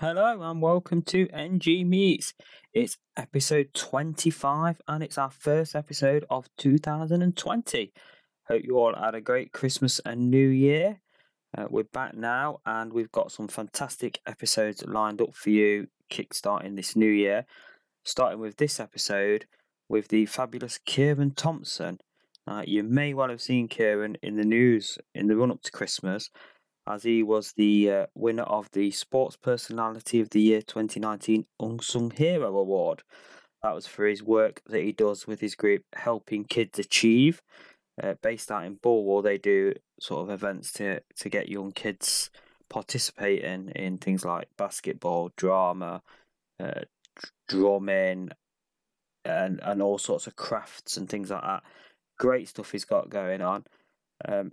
Hello and welcome to NG Meets. It's episode 25 and it's our first episode of 2020. Hope you all had a great Christmas and New Year. Uh, we're back now and we've got some fantastic episodes lined up for you kickstarting this new year. Starting with this episode with the fabulous Kieran Thompson. Uh, you may well have seen Kieran in the news in the run up to Christmas as he was the uh, winner of the Sports Personality of the Year 2019 Unsung Hero Award. That was for his work that he does with his group Helping Kids Achieve. Uh, based out in Bulwell, they do sort of events to, to get young kids participating in things like basketball, drama, uh, drumming, and, and all sorts of crafts and things like that. Great stuff he's got going on. Um,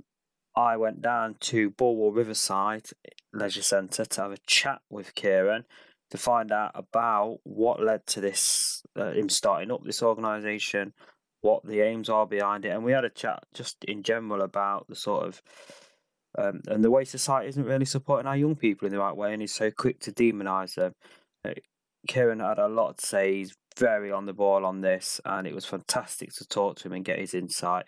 I went down to Bulwell Riverside Leisure Centre to have a chat with Kieran to find out about what led to this, uh, him starting up this organisation, what the aims are behind it, and we had a chat just in general about the sort of um, and the way society isn't really supporting our young people in the right way, and is so quick to demonise them. Uh, Kieran had a lot to say. He's very on the ball on this, and it was fantastic to talk to him and get his insight.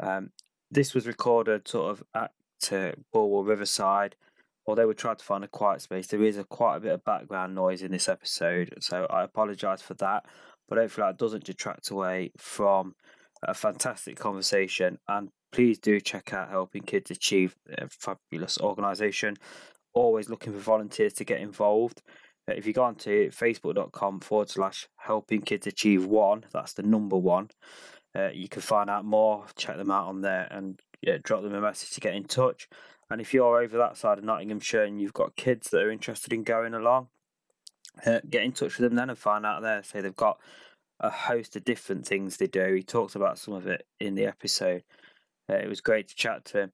Um, this was recorded sort of at uh, Bulwell Riverside. Although we tried to find a quiet space, there is a quite a bit of background noise in this episode, so I apologise for that. But hopefully that doesn't detract away from a fantastic conversation. And please do check out Helping Kids Achieve, a fabulous organisation. Always looking for volunteers to get involved. Uh, if you go on to facebook.com forward slash helping kids achieve one, that's the number one, uh, you can find out more, check them out on there, and yeah, drop them a message to get in touch. And if you're over that side of Nottinghamshire and you've got kids that are interested in going along, uh, get in touch with them then and find out there. Say they've got a host of different things they do. He talks about some of it in the episode. Uh, it was great to chat to him.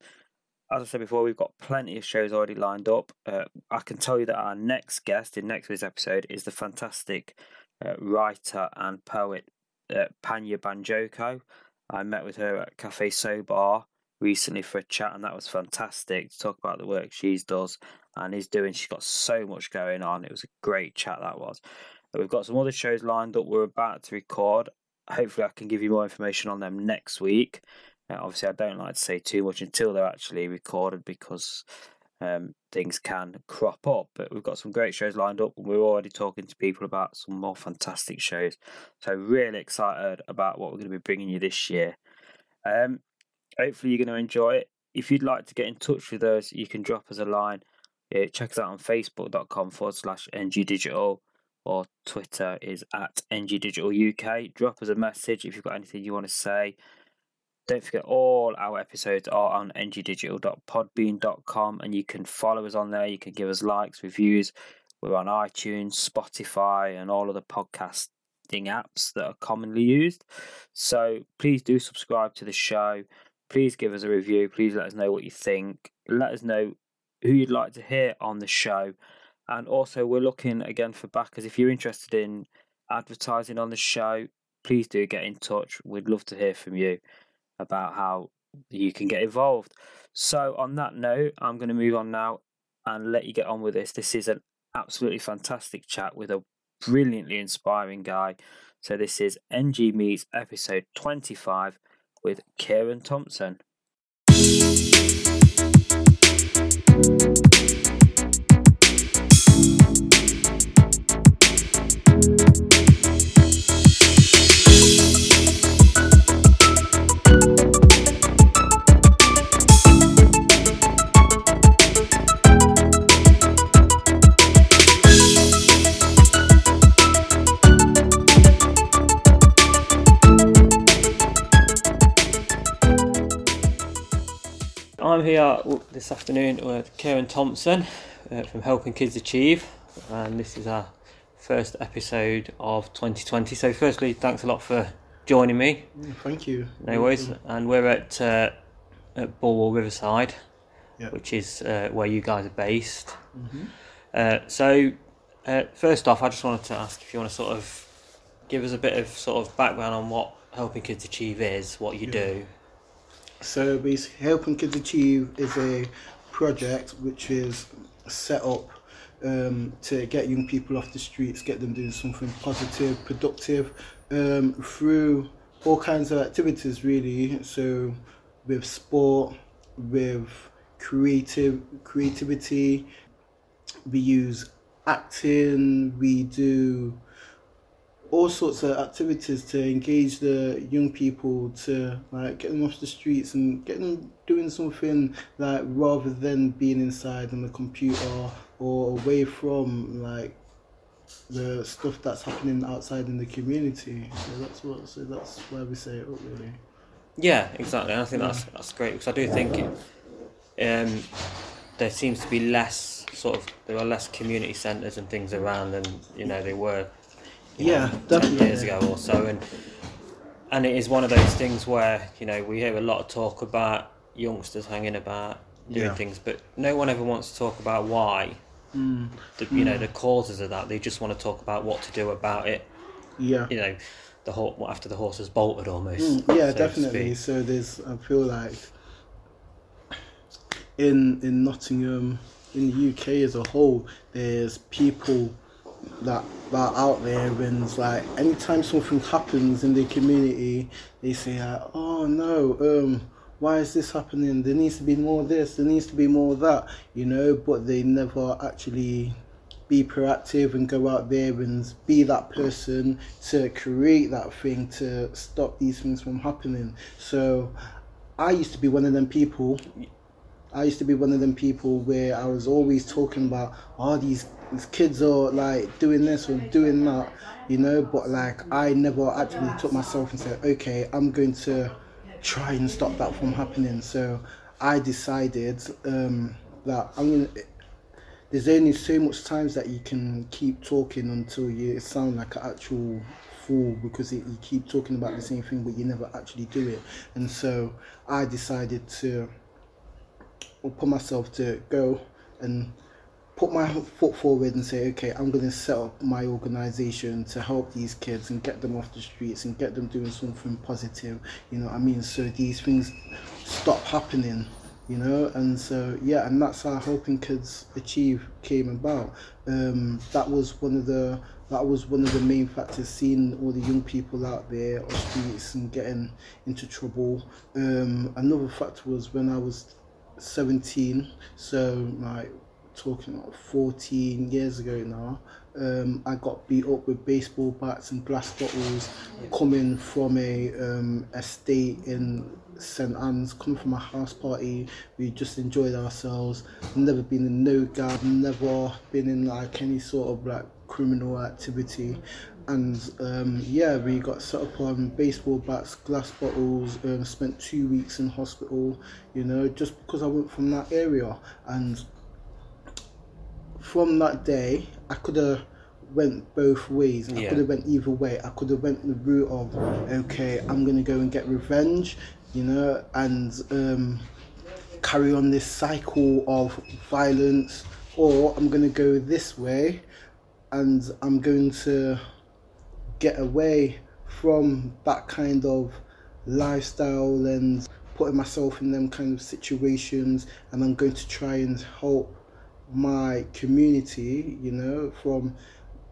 As I said before, we've got plenty of shows already lined up. Uh, I can tell you that our next guest in next week's episode is the fantastic uh, writer and poet uh, Panya Banjoko. I met with her at Cafe Sobar recently for a chat, and that was fantastic to talk about the work she does and is doing. She's got so much going on. It was a great chat that was. We've got some other shows lined up. We're about to record. Hopefully, I can give you more information on them next week. Uh, obviously, I don't like to say too much until they're actually recorded because um, things can crop up. But we've got some great shows lined up. We're already talking to people about some more fantastic shows. So really excited about what we're going to be bringing you this year. Um, hopefully you're going to enjoy it. If you'd like to get in touch with us, you can drop us a line. Yeah, check us out on facebook.com forward slash ngdigital or Twitter is at ngdigitaluk. Drop us a message if you've got anything you want to say. Don't forget, all our episodes are on ngdigital.podbean.com and you can follow us on there. You can give us likes, reviews. We're on iTunes, Spotify, and all of the podcasting apps that are commonly used. So please do subscribe to the show. Please give us a review. Please let us know what you think. Let us know who you'd like to hear on the show. And also, we're looking again for backers. If you're interested in advertising on the show, please do get in touch. We'd love to hear from you about how you can get involved. So, on that note, I'm going to move on now and let you get on with this. This is an absolutely fantastic chat with a brilliantly inspiring guy. So, this is NG Meets episode 25 with Kieran Thompson. I'm here this afternoon with Kieran Thompson uh, from Helping Kids Achieve, and this is our first episode of 2020. So, firstly, thanks a lot for joining me. Thank you. No worries. And we're at, uh, at Bulwell Riverside, Yeah. which is uh, where you guys are based. Uh, so, uh, first off, I just wanted to ask if you want to sort of give us a bit of sort of background on what Helping Kids Achieve is, what you Yeah. do. So basically, Helping Kids Achieve is a project which is set up um, to get young people off the streets, get them doing something positive, productive um, through all kinds of activities, really. So, with sport, with creative creativity, we use acting, we do all sorts of activities to engage the young people to like get them off the streets and get them doing something like rather than being inside on the computer or away from like the stuff that's happening outside in the community. So that's what so that's why we say it up really. Yeah, exactly. I think that's that's great because I do think it, um, there seems to be less sort of there are less community centres and things around than you know they were yeah, know, definitely. 10 years ago or so. And and it is one of those things where you know we hear a lot of talk about youngsters hanging about doing Yeah. things, but no one ever wants to talk about why. Mm, The, you know the causes of that. They just want to talk about what to do about it. yeah. You know, the horse after the horse has bolted almost. Mm, yeah, so definitely. So there's, I feel like in in Nottingham, in the UK as a whole, there's people that that out there and like anytime something happens in the community, they say like, oh no, um, why is this happening? There needs to be more this, there needs to be more that, you know, but they never actually be proactive and go out there and be that person to create that thing to stop these things from happening. So I used to be one of them people. I used to be one of them people where I was always talking about all these, these kids are like doing this or doing that, you know, but like I never actually took myself and said, okay, I'm going to try and stop that from happening. So I decided um, that I'm gonna there's only so much times that you can keep talking until you sound like an actual fool because it, you keep talking about the same thing but you never actually do it and so i decided to put myself to go and put my foot forward and say okay i'm going to set up my organization to help these kids and get them off the streets and get them doing something positive you know what i mean? So these things stop happening you know? And so yeah and that's how helping kids achieve came about. Um that was one of the that was one of the main factors seeing all the young people out there on streets and getting into trouble. Um another factor was when i was 17 so like talking about 14 years ago now um, I got beat up with baseball bats and glass bottles coming from a um, estate in St Ann's, coming from a house party. We just enjoyed ourselves. Never been in no gab, never been in like any sort of like criminal activity. And um, yeah, we got set up on baseball bats, glass bottles. Um, spent two weeks in hospital, you know, just because I went from that area. And from that day, I could have went both ways. I Yeah. could have went either way. I could have went the route of okay, I'm gonna go and get revenge, you know, and um, carry on this cycle of violence, or I'm gonna go this way, and I'm going to get away from that kind of lifestyle and putting myself in them kind of situations, and I'm going to try and help my community, you know, from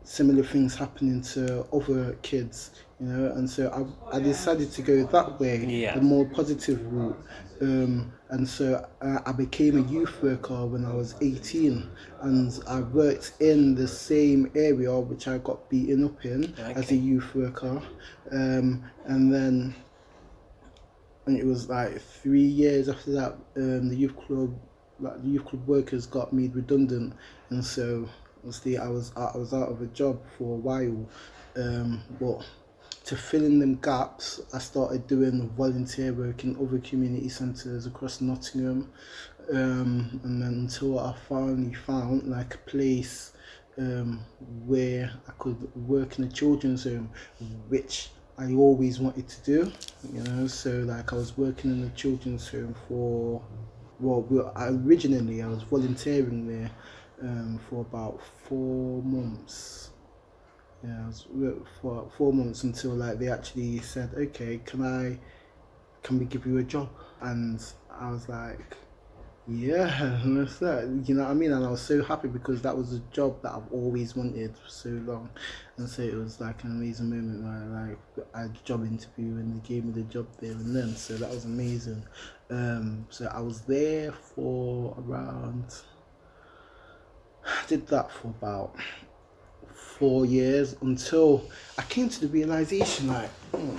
similar things happening to other kids, you know, and so I, I decided to go that way, Yeah. the more positive route. Um, and so I, I became a youth worker when I was 18, and I worked in the same area which I got beaten up in as a youth worker, um, and then and it was like three years after that um, the youth club like the youth club workers got made redundant and so obviously I was I was out of a job for a while um, but to fill in them gaps I started doing volunteer work in other community centres across Nottingham um, and then until I finally found like a place um, where I could work in a children's home which I always wanted to do you know so like I was working in a children's home for well we- I- originally I was volunteering there um, for about four months yeah I was for four months until like they actually said okay can I can we give you a job and I was like Yeah, that. You know what I mean? And I was so happy because that was a job that I've always wanted for so long. And so it was like an amazing moment where like I had a job interview and they gave me the job there and then. So that was amazing. Um, so I was there for around. I did that for about four years until I came to the realization like. Hmm,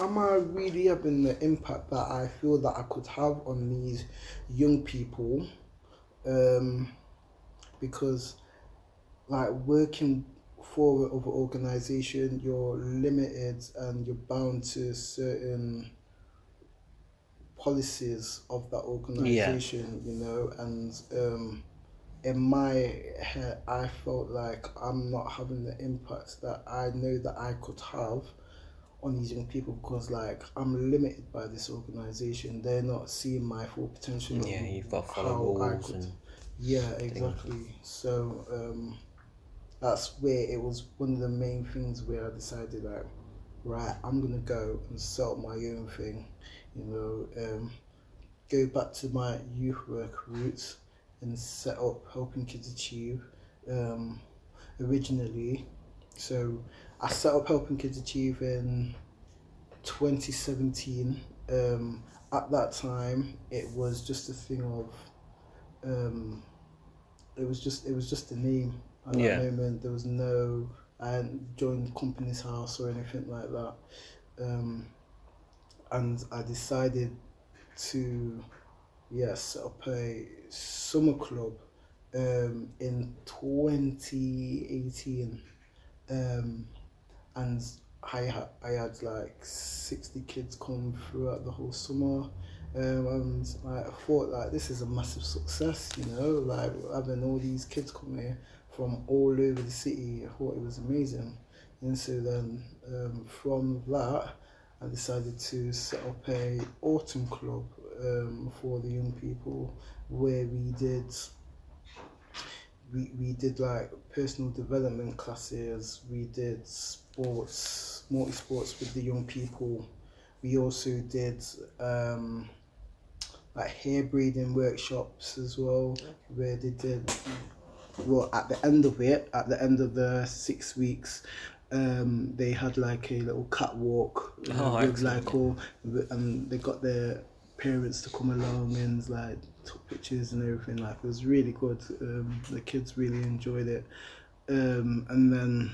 am I really having the impact that I feel that I could have on these young people? Um, because, like, working for an organization, you're limited and you're bound to certain policies of that organization, yeah. you know, and um, in my head, I felt like I'm not having the impact that I know that I could have on these young people because like I'm limited by this organization. They're not seeing my full potential. Yeah, you've got follow rules could, and yeah, exactly. Things. So um, that's where it was one of the main things where I decided like, right, I'm gonna go and sell my own thing. You know, um, go back to my youth work roots and set up helping kids achieve. Um, originally, so I set up Helping Kids Achieve in 2017. Um, at that time, it was just a thing of, um, it was just it was just a name at yeah. that moment. There was no I hadn't joined Companies House or anything like that, um, and I decided to, yeah, set up a summer club um, in 2018. Um, and I had I had like sixty kids come throughout the whole summer, um, and I thought like this is a massive success, you know, like having all these kids come here from all over the city. I thought it was amazing, and so then um, from that, I decided to set up a autumn club um, for the young people where we did we, we did like personal development classes, we did sports, multi sports with the young people. We also did um, like hair braiding workshops as well, where they did. Well, at the end of it, at the end of the six weeks, um, they had like a little catwalk oh, with like all, and they got their parents to come along and like took pictures and everything. Like it was really good. Um, the kids really enjoyed it, um, and then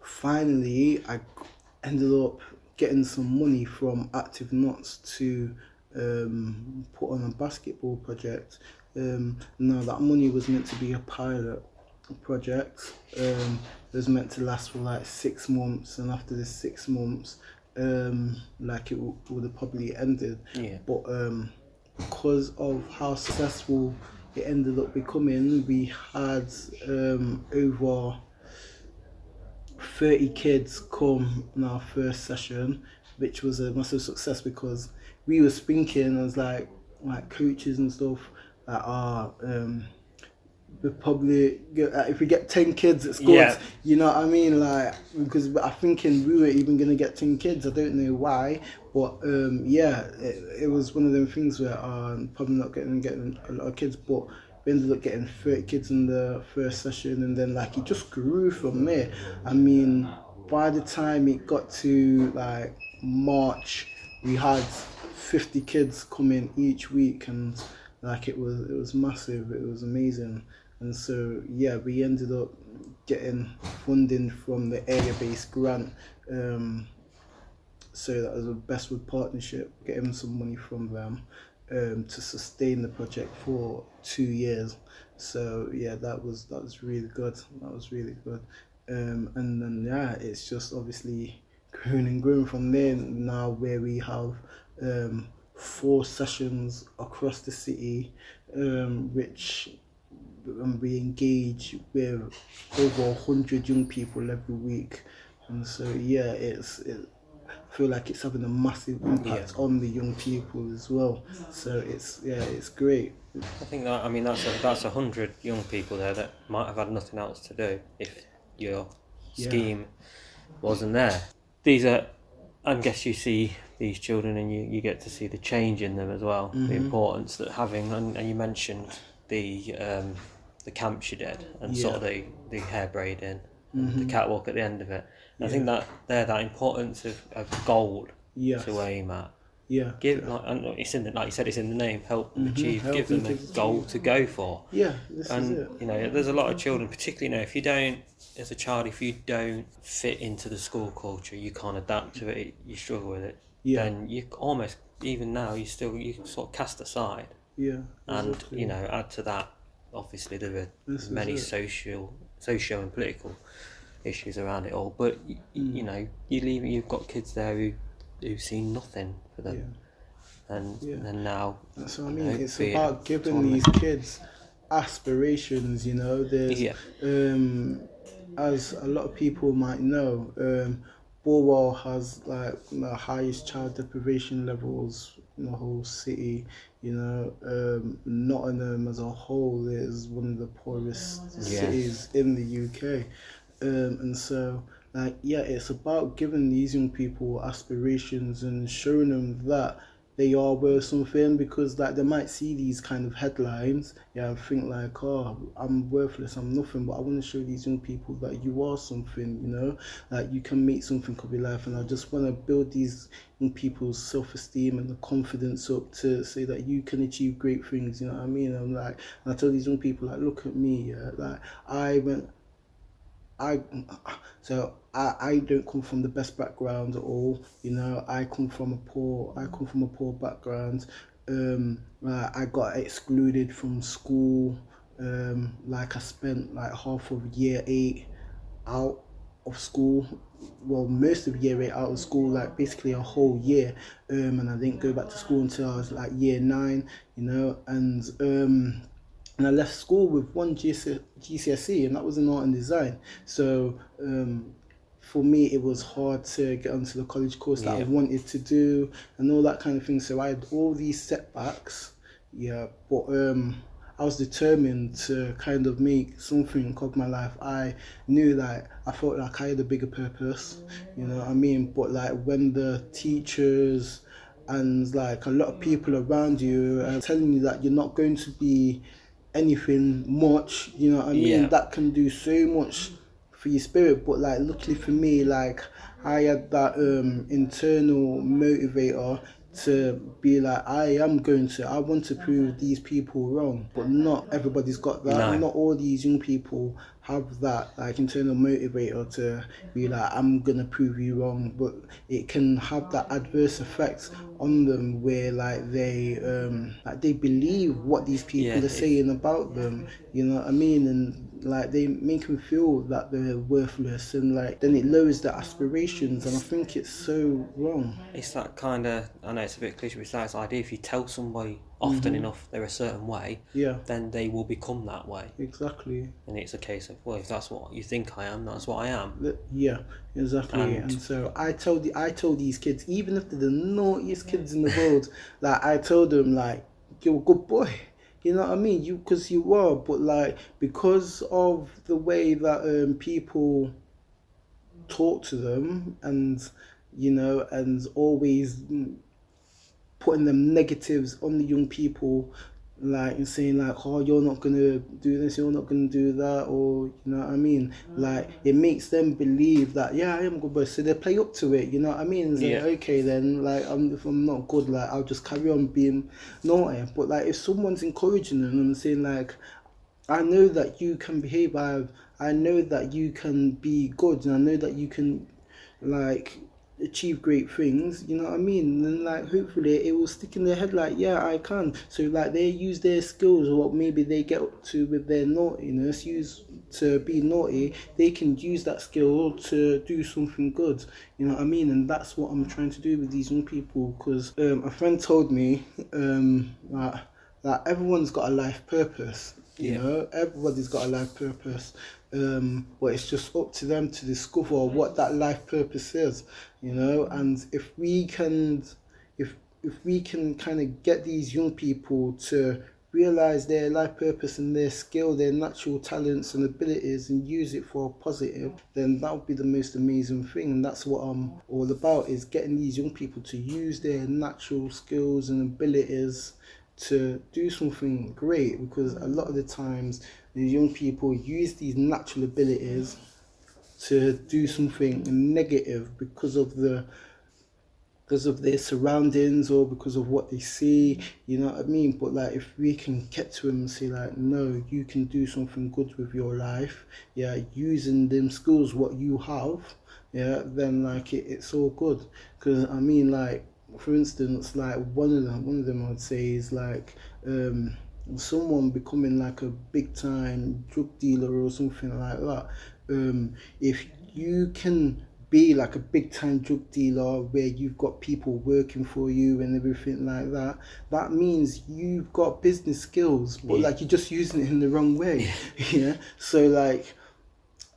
finally I ended up getting some money from Active Notts to um, put on a basketball project. Um, now that money was meant to be a pilot project. Um, it was meant to last for like six months, and after the six months, um, like it w- would have probably ended. Yeah. But um, because of how successful it ended up becoming, we had um, over 30 kids come in our first session, which was a massive success because we were thinking as like like coaches and stuff that are um, we probably get, uh, if we get 10 kids it's good yeah. you know what i mean? Like because i'm thinking we were even gonna get 10 kids. I don't know why but um, yeah it, it was one of them things where i'm probably not getting getting a lot of kids but we ended up getting 30 kids in the first session and then like it just grew from there. I mean by the time it got to like march we had 50 kids coming each week and like it was it was massive. It was amazing and so, yeah, we ended up getting funding from the area based grant. Um, so that was a Bestwood partnership, getting some money from them um, to sustain the project for two years. So yeah, that was that was really good. That was really good. Um, and then yeah, it's just obviously growing and growing from there now where we have um, four sessions across the city, um, which and we engage with over 100 young people every week. And so, yeah, it's, it, I feel like it's having a massive impact yeah. on the young people as well. So it's, yeah, it's great. I think that, I mean, that's a, that's a hundred young people there that might have had nothing else to do if your scheme yeah. wasn't there. These are, I guess you see these children and you, you get to see the change in them as well Mm-hmm. the importance that having and, and you mentioned the um, the camp she did and sort of the, the hair braiding and Mm-hmm. the catwalk at the end of it and I think that there that importance of, of gold Yes. to aim at Yeah. give like and it's in the, like you said it's in the name help them achieve help give them them a to goal to go for Yeah. This is and it. you know there's a lot of children particularly you know if you don't as a child if you don't fit into the school culture you can't adapt to it you struggle with it Yeah. then you almost even now you still you sort of cast aside Yeah. and exactly. you know add to that obviously there are This many social socio and political issues around it all but y Mm. you know you leave you've got kids there who who've seen nothing for them Yeah. and Yeah. and now That's what I mean. know, It's about giving autonomy. these kids aspirations. You know, there's Yeah. um, as a lot of people might know, um, Bulwell has like the highest child deprivation levels in the whole city. You know, um, Nottingham as a whole is one of the poorest Yes. cities in the UK, um, and so like yeah, it's about giving these young people aspirations and showing them that they are worth something because like they might see these kind of headlines yeah and think like oh i'm worthless i'm nothing but i want to show these young people that you are something you know? Like you can make something of your life and i just want to build these young people's self-esteem and the confidence up to say that you can achieve great things you know what i mean? I'm like and i tell these young people like look at me yeah like i went I so I, I don't come from the best background at all. You know, I come from a poor I come from a poor background. Um, like I got excluded from school. Um, like I spent like half of year eight out of school. Well, most of year eight out of school, like basically a whole year. Um, and I didn't go back to school until I was like year nine. You know, and um and I left school with one GC- GCSE, and that was in art and design. So um, for me, it was hard to get onto the college course that I wanted to do, and all that kind of thing. So I had all these setbacks, yeah. But um, I was determined to kind of make something of my life. I knew that I felt like I had a bigger purpose, you know what I mean. But like when the teachers and like a lot of people around you are telling you that you're not going to be anything much, you know what I mean? Yeah. That can do so much for your spirit. But like luckily for me, like I had that um internal motivator to be like I am going to I want to prove these people wrong. But not everybody's got that. No. Not all these young people have that like internal motivator to be like I'm gonna prove you wrong but it can have that adverse effect on them where like they um like they believe what these people Yeah, are saying about them you know what I mean and like they make them feel that they're worthless and like then it lowers their aspirations and I think it's so wrong It's that kind of, I know it's a bit cliche, but it's that idea if you tell somebody often Mm-hmm. enough they're a certain way, yeah then they will become that way. exactly And it's a case of, well, if that's what you think I am, that's what I am. Yeah, exactly. And- And, so I told the I told these kids, even if they're the naughtiest kids in the world, like I told them, like you're a good boy. You know what I mean? You because you were, but like because of the way that um, people talk to them, and you know, and always mm, putting them negatives on the young people like and saying like oh you're not gonna do this you're not gonna do that or you know what I mean? Like mm. it makes them believe that yeah I am good but so they play up to it you know what I mean? And say, Yeah. okay then like I'm, if I'm not good like I'll just carry on being naughty. But like if someone's encouraging them and saying like I know that you can behave I I know that you can be good and I know that you can like achieve great things you know what i mean? And like hopefully it will stick in their head like yeah i can. So like they use their skills or what maybe they get up to with their naughtiness use to be naughty they can use that skill to do something good you know what i mean? And that's what i'm trying to do with these young people because um, a friend told me um, that, that everyone's got a life purpose you Yeah. know everybody's got a life purpose um but it's just up to them to discover what that life purpose is you know and if we can if if we can kind of get these young people to realize their life purpose and their skill, their natural talents and abilities, and use it for a positive, then that would be the most amazing thing. And that's what I'm all about: is getting these young people to use their natural skills and abilities to do something great. Because a lot of the times, the young people use these natural abilities to do something negative because of the because of their surroundings or because of what they see, you know what I mean? But like if we can get to them and say like, no, you can do something good with your life, yeah, using them skills what you have, yeah, then like it, it's all good. Because I mean like for instance, like one of them, one of them I'd say is like um, someone becoming like a big time drug dealer or something like that. Um, if you can be like a big time drug dealer where you've got people working for you and everything like that, that means you've got business skills, but Yeah. like you're just using it in the wrong way. Yeah. So like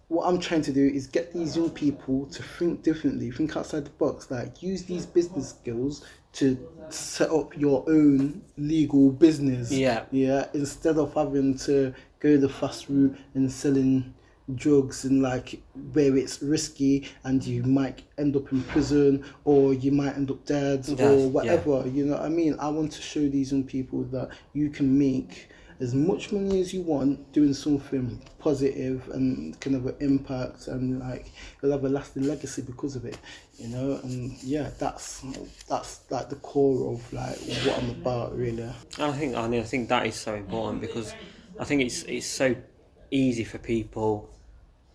what I'm trying to do is get these young people to think differently, think outside the box, like use these business skills to set up your own legal business. Yeah. Yeah. Instead of having to go the fast route and selling drugs and like where it's risky and you might end up in prison or you might end up dead Yeah, or yeah. whatever you know what i mean i want to show these young people that you can make as much money as you want doing something positive and kind of an impact and like you'll have a lasting legacy because of it you know? And yeah that's that's like the core of like what i'm about really. And I think I, mean, I think that is so important because I think it's it's so easy for people,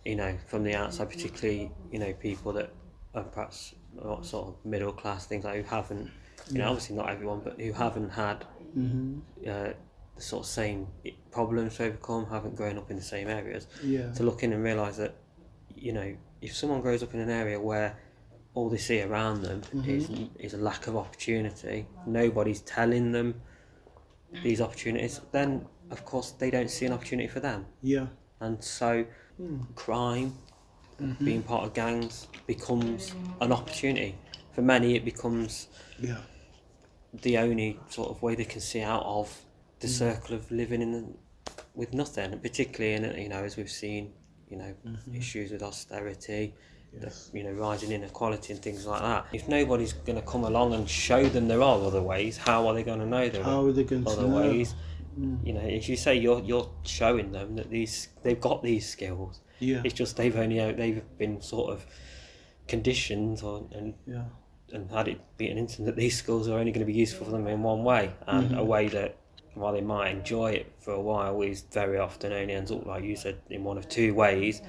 you know, from the outside, particularly you know people that are perhaps not sort of middle class things like who haven't, you know, obviously not everyone, but who haven't had mm-hmm. uh, the sort of same problems to overcome, haven't grown up in the same areas, yeah. to look in and realise that, you know, if someone grows up in an area where all they see around them mm-hmm. is is a lack of opportunity, nobody's telling them these opportunities, then of course they don't see an opportunity for them, yeah. And so hmm. crime, mm-hmm. being part of gangs becomes an opportunity. For many, it becomes yeah. the only sort of way they can see out of the mm. circle of living in the, with nothing, and particularly in you know as we've seen, you know mm-hmm. issues with austerity, Yes. the, you know rising inequality and things like that. If nobody's going to come along and show them there are other ways, how are they going to know there how are they going to other know ways? Mm. You know, if you say you're you're showing them that these they've got these skills, yeah it's just they've only they've been sort of conditioned or and yeah and had it beaten into them that these skills are only going to be useful for them in one way, and Mm-hmm. a way that while they might enjoy it for a while, is very often only ends up like you said in one of two ways,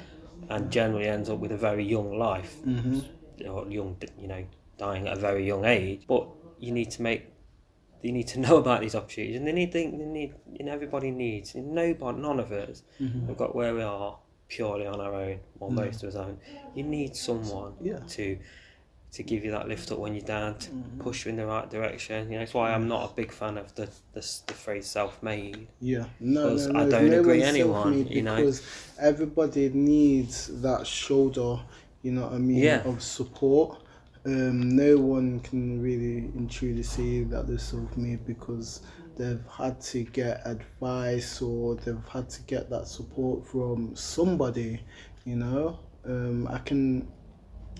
and generally ends up with a very young life mm-hmm. or young, you know, dying at a very young age. But you need to make, you need to know about these opportunities, and they need, they need, you know, everybody needs. Nobody, none of us Mm-hmm. have got where we are purely on our own, or most of us own. You need someone Yeah. to to give you that lift up when you're down, to Mm-hmm. push you in the right direction. You know, that's why I'm not a big fan of the the, the phrase self-made. Yeah, no, Because no, I don't no agree anyone, you know. because everybody needs that shoulder. You know what I mean? Yeah. Of support. Um, no one can really and truly say that they're self-made because they've had to get advice or they've had to get that support from somebody. You know, um, I can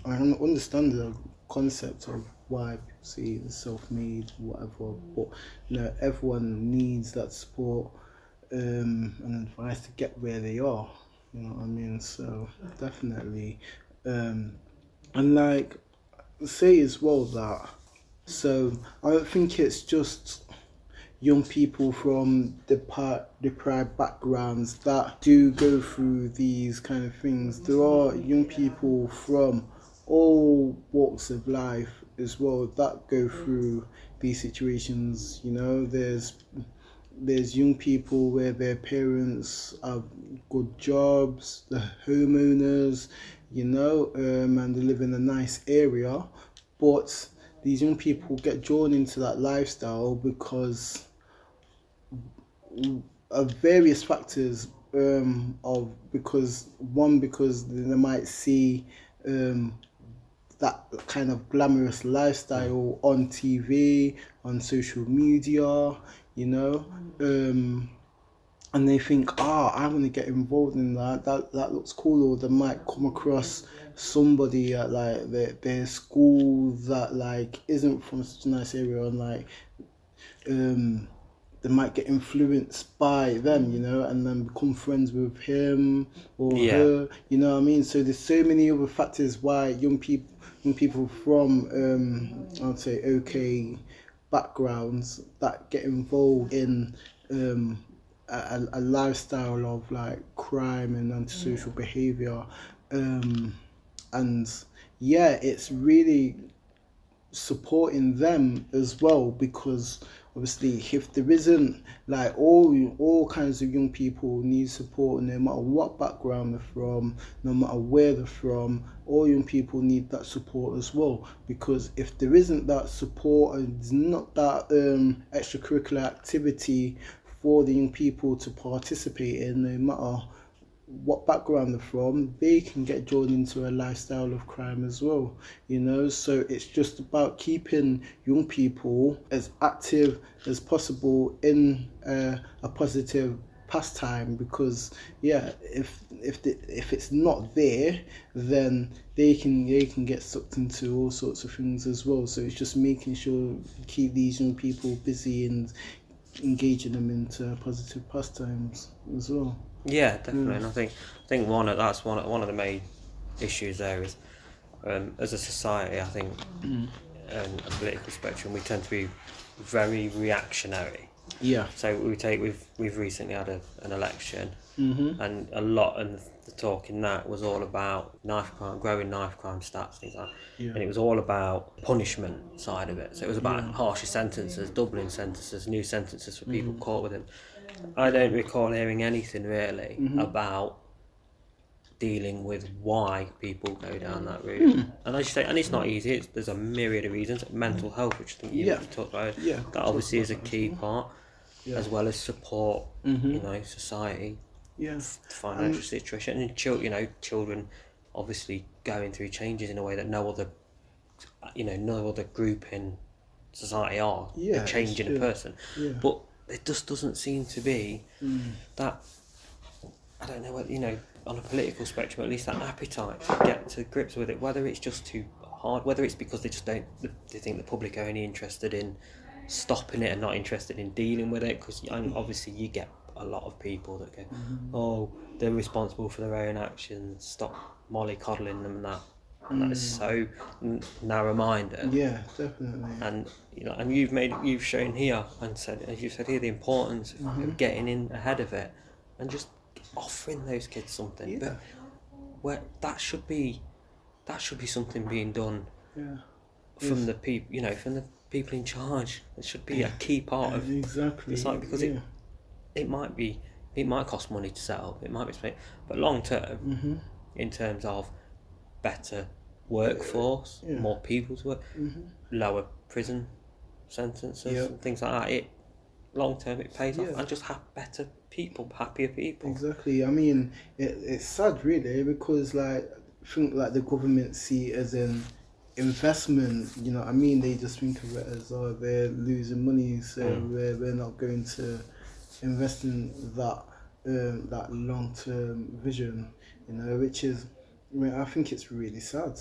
I can understand the concept of why people say the self-made, whatever. But you know, everyone needs that support um, and advice to get where they are. You know what I mean? So definitely, um, and like say as well that. So I don't think it's just young people from deprived, deprived backgrounds that do go through these kind of things. There are young people from all walks of life as well that go through these situations. You know, there's there's young people where their parents have good jobs, the homeowners, you know, um, and they live in a nice area, but these young people get drawn into that lifestyle because of various factors um, of because one because they might see um, that kind of glamorous lifestyle on TV on social media you know, um, and they think, ah, I want to get involved in that. That that looks cool. Or they might come across somebody at like their their school that like isn't from such a nice area, and like, um, they might get influenced by them, you know, and then become friends with him or Yeah. her. You know what I mean? So there's so many other factors why young people, young people from, um, I'd say, okay backgrounds that get involved in um, a, a lifestyle of like crime and antisocial behavior, um, and yeah, it's really supporting them as well because obviously if there isn't like all all kinds of young people need support no matter what background they're from no matter where they're from all young people need that support as well. Because if there isn't that support and not that um, extracurricular activity for the young people to participate in no matter what background they're from, they can get drawn into a lifestyle of crime as well. You know, so it's just about keeping young people as active as possible in uh, a positive pastime because yeah if if the, if it's not there then they can they can get sucked into all sorts of things as well so it's just making sure keep these young people busy and engaging them into positive pastimes as well Yeah, definitely. And I think I think one of that's one one of the main issues there is um, as a society. I think um, a political spectrum we tend to be very reactionary. yeah So we take we've we've recently had a, an election, mm-hmm. and a lot of the talk in that was all about knife crime, growing knife crime stats, things like. that. Yeah. And it was all about punishment side of it. So it was about harsher sentences, doubling sentences, new sentences for people caught with it. I don't recall hearing anything really about dealing with why people go down that route. And I say, and it's not easy. It's, there's a myriad of reasons. Mental health, which I think you Yeah. talked about, Yeah, that obviously is a key part, Yeah. as well as support. You know, society, yeah financial situation, and children. You know, children obviously going through changes in a way that no other, you know, no other group in society are. Yeah, changing a person, Yeah. but it just doesn't seem to be Mm. that. I don't know whether you know on a political spectrum at least that appetite to get to grips with it. Whether it's just too hard, whether it's because they just don't they think the public are only interested in stopping it and not interested in dealing with it. Because obviously you get a lot of people that go, oh, they're responsible for their own actions. Stop mollycoddling them and that. And that is so n- narrow-minded yeah definitely and you know, and you've made you've shown here and said as you said here the importance of, Mm-hmm. of getting in ahead of it and just offering those kids something. Yeah. But where that should be that should be something being done yeah from the people you know from the people in charge. It should be a key part of exactly it's like because yeah. it it might be it might cost money to set up. It might be but long term mm-hmm. in terms of better workforce, Yeah. more people to work, Mm-hmm. lower prison sentences Yep. and things like that. It long term it pays off Yeah. and just have better people, happier people. Exactly. I mean, it, it's sad, really, because like I think like the government see it as an investment. You know, what I mean, they just think of it as oh, they're losing money, so Mm. we're, we're not going to invest in that um, that long term vision. You know, which is, I mean, I think it's really sad,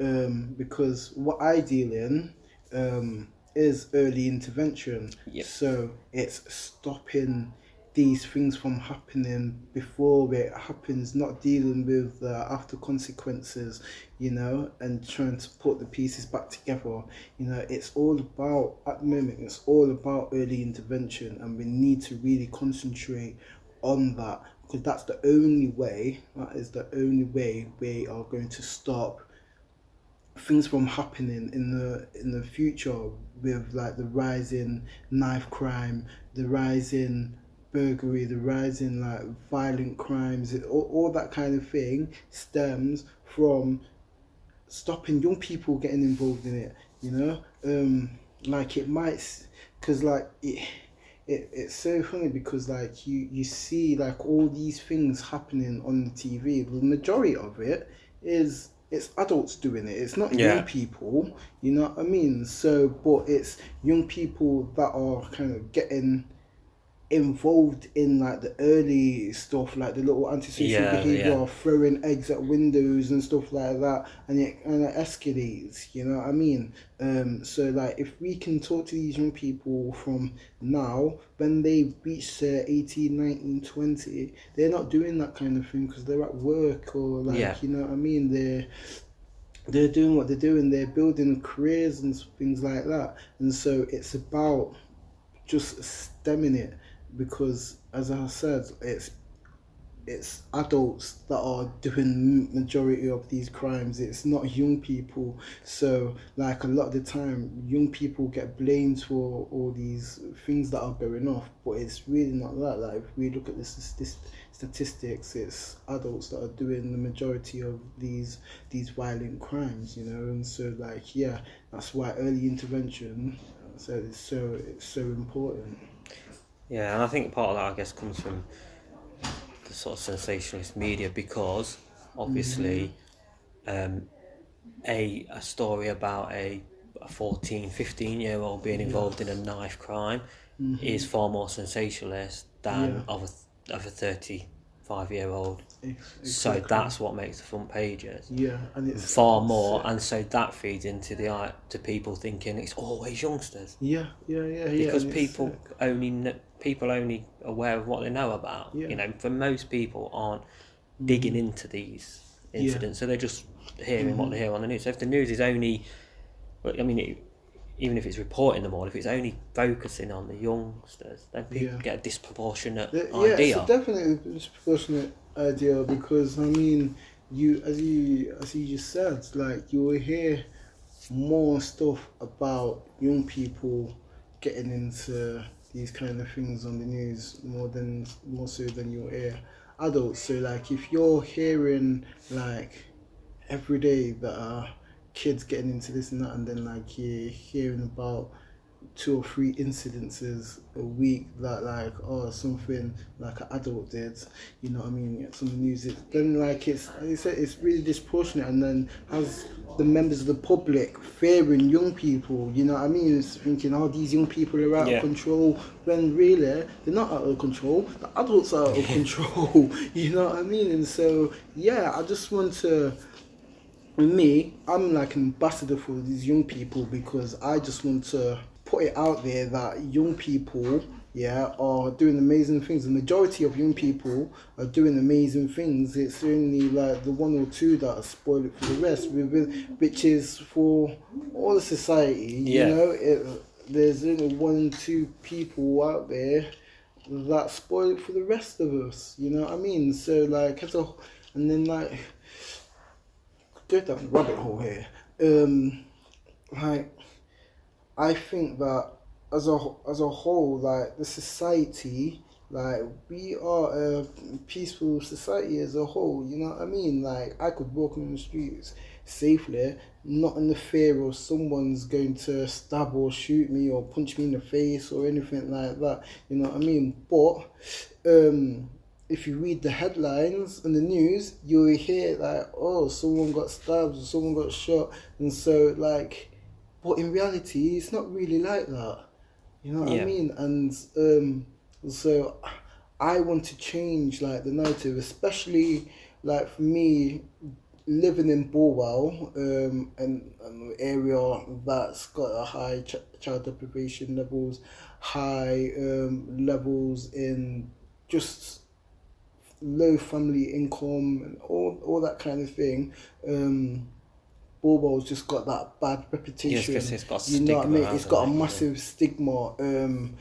um, because what I deal in. Um, is early intervention. Yep. So it's stopping these things from happening before it happens, not dealing with the after consequences, you know, and trying to put the pieces back together. You know, it's all about, at the moment, it's all about early intervention, and we need to really concentrate on that because that's the only way, that is the only way we are going to stop things from happening in the in the future with like the rise in knife crime, the rise in burglary, the rise in like violent crimes, all, all that kind of thing stems from stopping young people getting involved in it. You know, um, like it might, because like it. It, it's so funny because like you, you see like all these things happening on the TV. The majority of it is it's adults doing it. It's not Yeah. young people. You know what I mean? So, but it's young people that are kind of getting involved in like the early stuff, like the little antisocial Yeah, behavior yeah. throwing eggs at windows and stuff like that, and it and it escalates. You know what I mean? Um, so like if we can talk to these young people from now, when they reach their 18, 19, 20, they're not doing that kind of thing because they're at work or like Yeah. you know what I mean. They're they're doing what they're doing. They're building careers and things like that. And so it's about just stemming it because, as I said, it's it's adults that are doing majority of these crimes. It's not young people. So, like a lot of the time, young people get blamed for all these things that are going off, but it's really not that. Like if we look at the statistics, it's adults that are doing the majority of these these violent crimes. You know, and so like yeah, that's why early intervention. So it's so it's so important. Yeah, and I think part of that, I guess, comes from the sort of sensationalist media because obviously um, a, a story about a, a 14, 15 year old being involved in a knife crime is far more sensationalist than Yeah. of a, of a 35 year old. Ex- So that's what makes the front pages. yeah, and it's Far more, uh, and so that feeds into the eye to people thinking it's always youngsters Yeah, yeah, yeah, yeah. because people only people only aware of what they know about. Yeah. You know, for most people aren't digging into these incidents, so they're just hearing what they hear on the news. So if the news is only, I mean, it, even if it's reporting them all, if it's only focusing on the youngsters, then people Yeah. get a disproportionate Yeah, yeah, idea. it's a definitely disproportionate idea because I mean, you as you as you just said, like you will hear more stuff about young people getting into these kind of things on the news more than more so than you'll hear adults. So like if you're hearing like every day that are kids getting into this and that, and then like you're hearing about two or three incidences a week that like oh something like an adult did you know what I mean? The news it, then like it's like you said it's really disproportionate and then has the members of the public fearing young people you know what I mean? It's thinking oh these young people are out Yeah. of control when really they're not out of control the adults are out of control you know what I mean? And so yeah I just want to with me, I'm like an ambassador for these young people because I just want to put it out there that young people, yeah, are doing amazing things. The majority of young people are doing amazing things. It's only like the one or two that spoil it for the rest, which is for all the society. Yeah. You know, it, there's only one, or two people out there that spoil it for the rest of us. You know what I mean? So like as a, and then like down the rabbit hole here. Um, like, I think that as a as a whole, like the society, like we are a peaceful society as a whole. You know what I mean? Like I could walk on the streets safely, not in the fear of someone's going to stab or shoot me or punch me in the face or anything like that. You know what I mean? But um, if you read the headlines on the news, you'll hear like, oh, someone got stabbed, or someone got shot, and so like, but in reality, it's not really like that. You know what Yeah. I mean? And um, so I want to change like the narrative, especially like for me living in Bulwell, um, and an area that's got a high ch- child deprivation levels, high um, levels in just low family income and all all that kind of thing. Um, Bulwell's just got that bad reputation. Yes, it's got you know what I mean? It's got a massive stigma. Um,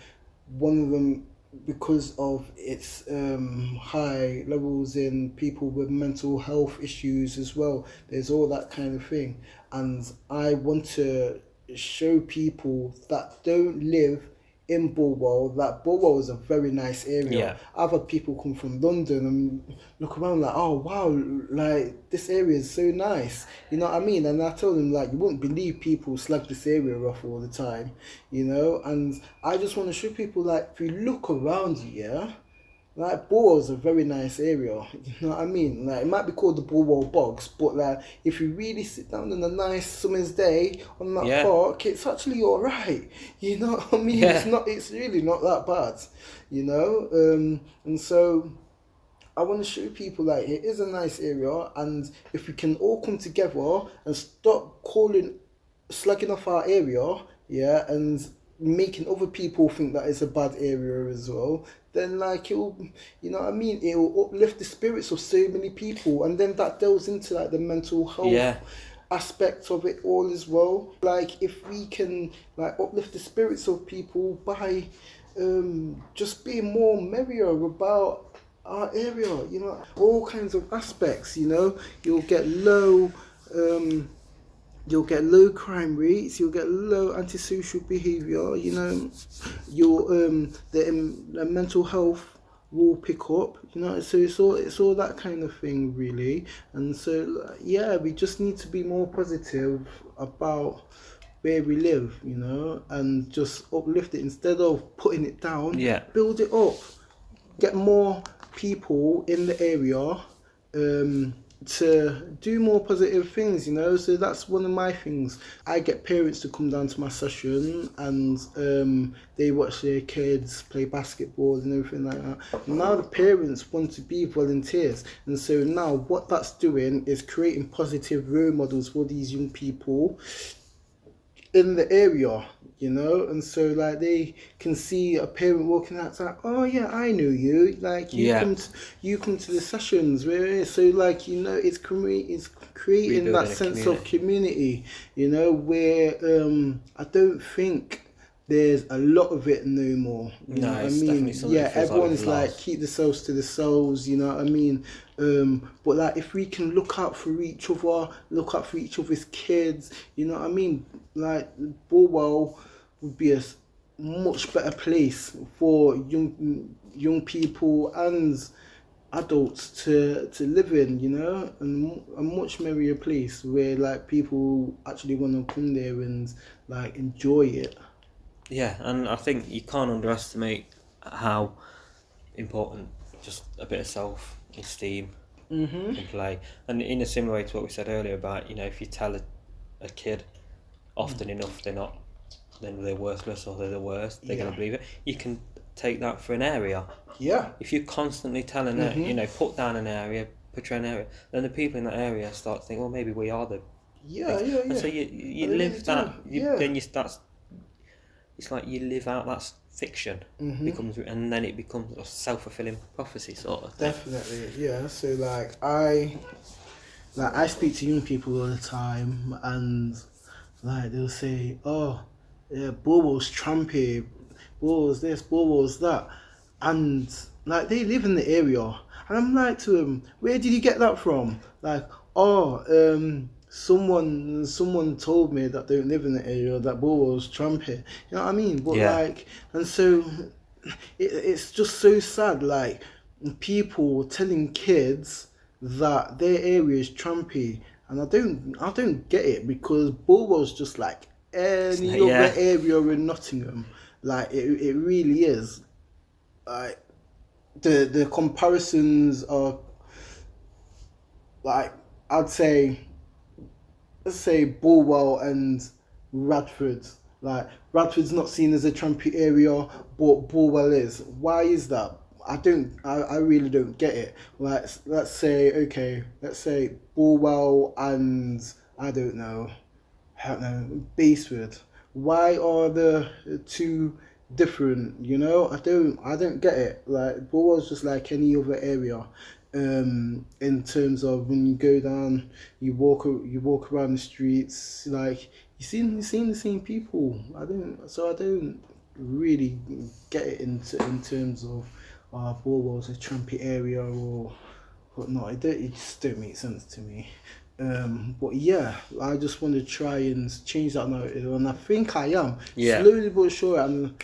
one of them because of its um, high levels in people with mental health issues as well. There's all that kind of thing, and I want to show people that don't live in Bulwell that Bulwell is a very nice area. Yeah. Other people come from London and look around like, oh wow, like this area is so nice. You know what I mean? And I tell them like, you wouldn't believe people slag this area off all the time, you know. And I just want to show people like, if you look around you, yeah, like Bulwell's a very nice area. You know what I mean? Like it might be called the Bulwell Bogs, but like if you really sit down on a nice summer's day on that Yeah. park, it's actually alright. You know what I mean? Yeah. It's not it's really not that bad. You know? Um and so I want to show people like it is a nice area, and if we can all come together and stop calling, slugging off our area, yeah, and making other people think that it's a bad area as well, then like it'll, you know what I mean? It'll uplift the spirits of so many people, and then that delves into like the mental health Yeah. aspect of it all as well. Like if we can like uplift the spirits of people by um, just being more merrier about our area, you know, all kinds of aspects. You know, you'll get low. Um, You'll get low crime rates. You'll get low antisocial behaviour. You know, your um the, um, the mental health will pick up. You know, so it's all it's all that kind of thing really. And so yeah, we just need to be more positive about where we live. You know, and just uplift it instead of putting it down. Yeah. build it up. Get more people in the area. Um, to do more positive things, you know. So that's one of my things. I get parents to come down to my session and um, they watch their kids play basketball and everything like that. Now the parents want to be volunteers, and so now what that's doing is creating positive role models for these young people in the area, you know, and so like they can see a parent walking out, it's like, oh yeah, I knew you, like you Yeah. come, to, you come to the sessions, where so like you know, it's it's creating Rebuilding that sense of community, you know, where um I don't think. There's a lot of it no more. You No, know what I mean? Yeah, like everyone's like lost. keep themselves to the souls, You know what I mean? Um, but like if we can look out for each other, look out for each other's kids. You know what I mean? Like Bulwell would be a much better place for young young people and adults to to live in. You know, and a much merrier place where like people actually want to come there and like enjoy it. Yeah, and I think you can't underestimate how important just a bit of self esteem Mhm. can play. And in a similar way to what we said earlier about, you know, if you tell a, a kid often enough they're not, then they're worthless or they're the worst, they're going to believe it. You can take that for an area. Yeah. If you're constantly telling it, Mhm. you know, put down an area, portray an area, then the people in that area start to think, well, maybe we are the Yeah, yeah, yeah. and so you you live that. You, yeah. Then you start. It's like you live out that fiction Mhm. becomes, and then it becomes a self fulfilling prophecy sort of. Thing. Definitely, yeah. So like I, like I speak to young people all the time, and like they'll say, "Oh, yeah, Bobo's trampy, Bobo's this, Bobo's that," and like they live in the area, and I'm like to them, "Where did you get that from?" Like, "Oh, um." Someone, someone told me that they don't live in the area that Bobo's trampy. You know what I mean? But Yeah. like, and so it, it's just so sad like people telling kids that their area is trampy and i don't i don't get it because Bulwell's just like any Yeah. other area in nottingham like it, it really is like the the comparisons are like i'd say let's say Bulwell and Radford. Like Radford's not seen as a trampy area, but Bulwell is. Why is that? I don't. I, I really don't get it. Like let's say okay, let's say Bulwell and I don't know, Don't know Basford. Why are the two different? You know, I don't. I don't get it. Like Bulwell's just like any other area um in terms of when you go down you walk you walk around the streets like you see you seeing the same people i don't so i don't really get it in, in terms of uh Bulwell's a trampy area or whatnot it, it just don't make sense to me um but yeah i just want to try and change that narrative and i think i am Yeah. slowly but sure i'm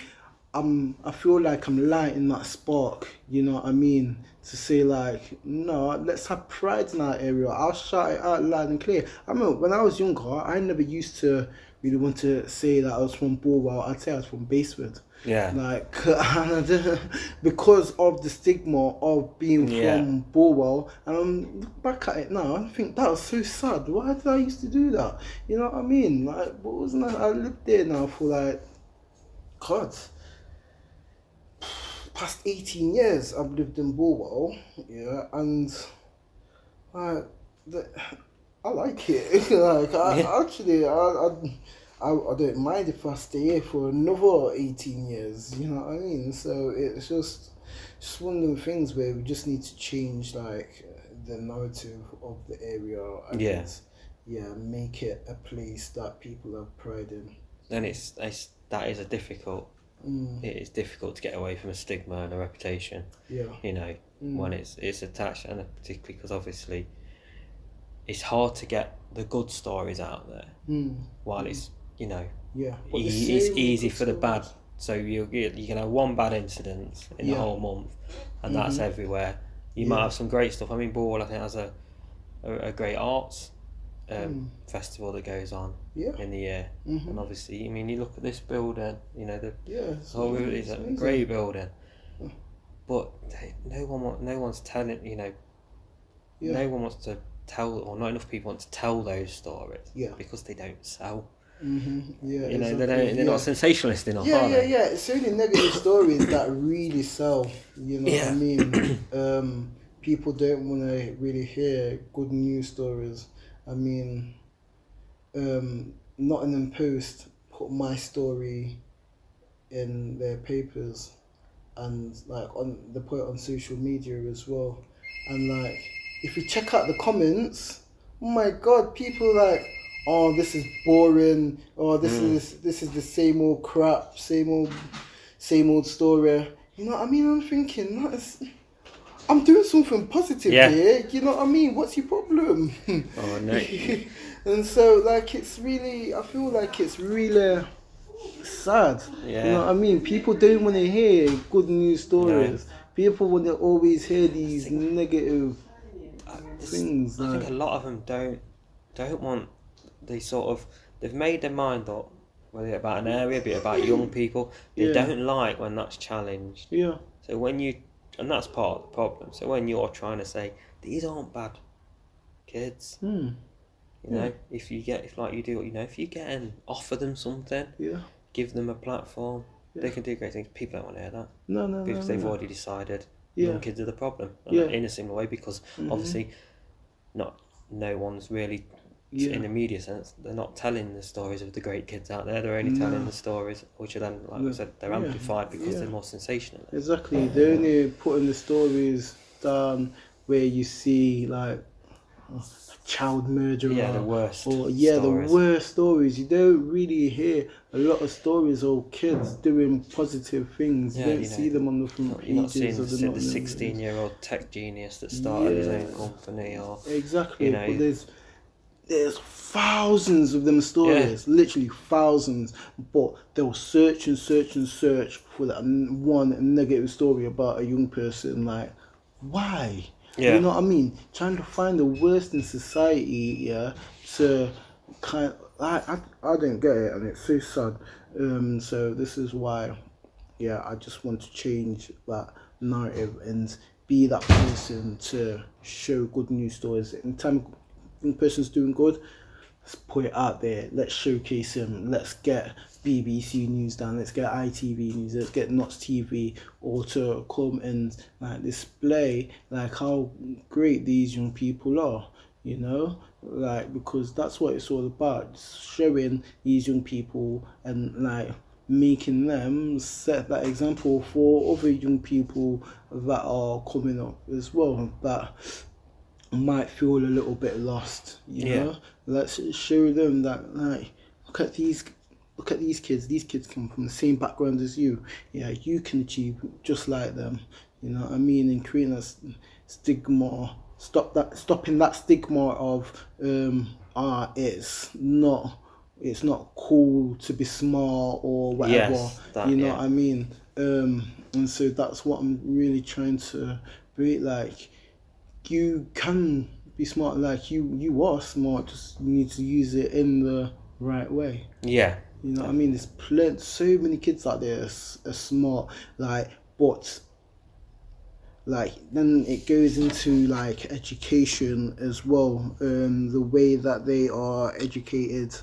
I'm I feel like I'm lighting that spark, you know what I mean? To say like, no, let's have pride in our area. I'll shout it out loud and clear. I mean when I was younger I never used to really want to say that I was from Bulwell, I'd say I was from Basford. Yeah. Like, because of the stigma of being Yeah. from Bulwell, and I'm um, look back at it now, I think that was so sad. Why did I used to do that? You know what I mean? Like, what wasn't I? I lived there now for like, God, past 18 years I've lived in Bulwell, yeah, and like, the, I like it. like, I, Yeah. actually, I, I, I, I don't mind if I stay here for another 18 years, you know what I mean? So it's just, just one of the things where we just need to change, like, the narrative of the area and, Yeah. yeah, make it a place that people have pride in. And it's, it's that is a difficult. Mm, It is difficult to get away from a stigma and a reputation. yeah. You know, Mm. when it's it's attached, and particularly because obviously, it's hard to get the good stories out there. Mm, While it's you know, yeah. But the e- it's easy for the bad. So you you you can have one bad incident in Yeah. the whole month, and that's Mhm. everywhere. You might have some great stuff. I mean, Ball I think has a a, a great arts um, Mm. festival that goes on Yeah. in the year, hmm and obviously, I mean, you look at this building. You know, the Yeah. It's, whole it's it's a great building, but they, no one wa- no one's telling. You know, Yeah. no one wants to tell, or not enough people want to tell those stories Yeah. because they don't sell. Hmm Yeah. You know, exactly. they're yeah. not sensationalist enough, yeah, yeah, they? yeah. It's only negative stories that really sell. You know Yeah. what I mean? Um, people don't want to really hear good news stories. I mean, um, Nottingham Post put my story in their papers, and like on the put it on social media as well. And like, if you check out the comments, oh my god, people like, oh, this is boring. Oh, this Mm. is this is the same old crap, same old, same old story. You know what I mean? I'm thinking, that is, I'm doing something positive Yeah. here. You know what I mean? What's your problem? Oh no. and so, like, it's really, I feel like it's really sad. Yeah. You know what I mean? People don't want to hear good news stories. People want to always hear these negative This- things. I Like, think a lot of them don't don't want they sort of they've made their mind up whether it's about an area, be it about young people. They Yeah. don't like when that's challenged. yeah, So when you and that's part of the problem. So when you're trying to say these aren't bad kids, hmm, you know, if you get if like you do, you know, if you get and offer them something, yeah. give them a platform, they can do great things. People don't want to hear that No, no, because no, they've no. already decided Yeah. young kids are the problem Yeah. in a similar way because Mhm. obviously not no one's really Yeah. in the media sense they're not telling the stories of the great kids out there they're only No. telling the stories which are then like. I said they're amplified because Yeah. they're more sensational Exactly. They're only putting the stories down where you see like a child murderer. yeah the worst Or yeah, stories. the worst stories. You don't really hear a lot of stories of kids doing positive things. Yeah, you don't you know, see them on the front you're not seeing pages the, of the, the 16 year old tech genius that started his own company or Exactly. you know, there's thousands of them stories, literally thousands. But they'll search and search and search for that one negative story about a young person. Like, why? Yeah. You know what I mean? Trying to find the worst in society, yeah, to kind. I I I don't get it, and it's so sad. Um, so this is why, yeah, I just want to change that narrative and be that person to show good news stories. In time, when person's doing good, let's put it out there. Let's showcase him. Let's get BBC News down. Let's get ITV News. Let's get Notts TV or to come and like display like how great these young people are. You know, like because that's what it's all about. Showing these young people and like making them set that example for other young people that are coming up as well. That might feel a little bit lost, you Yeah. know. Let's show them that like look at these look at these kids, these kids come from the same background as you. Yeah, you can achieve just like them. You know what I mean? And creating a stigma stop that stopping that stigma of um ah it's not it's not cool to be smart or whatever. Yes, that, you know yeah. what I mean? Um and so that's what I'm really trying to be like you can be smart like you you are smart just you need to use it in the right way. Yeah. You know what I mean? There's plenty, so many kids out there are, are smart, like, but like then it goes into like education as well. Um, the way that they are educated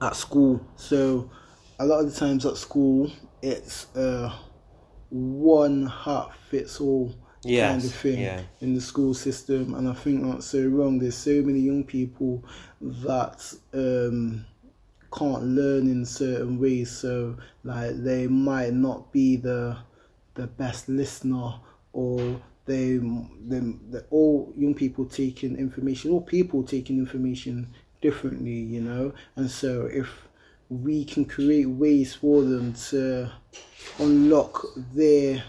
at school. So a lot of the times at school, it's uh, one hat fits all kind of thing yeah. in the school system, and I think that's so wrong. There's so many young people that um, can't learn in certain ways, so like they might not be the the best listener, or they them the all young people taking information, all people taking information differently, you know, and so if we can create ways for them to unlock their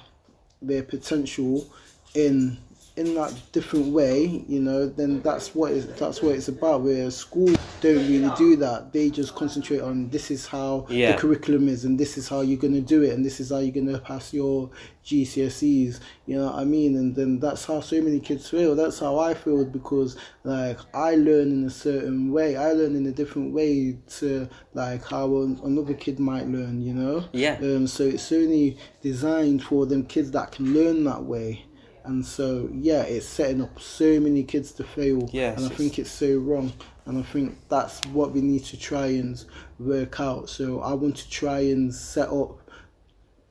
their potential in in that different way, you know, then that's what it's, that's what it's about. Where schools don't really do that; they just concentrate on this is how Yeah. the curriculum is, and this is how you're gonna do it, and this is how you're gonna pass your GCSEs. You know what I mean? And then that's how so many kids feel. That's how I feel because like I learn in a certain way. I learn in a different way to like how another kid might learn. You know? Yeah. Um, so it's only designed for them kids that can learn that way. And so yeah, it's setting up so many kids to fail. Yes, and I think it's so wrong. And I think that's what we need to try and work out. So I want to try and set up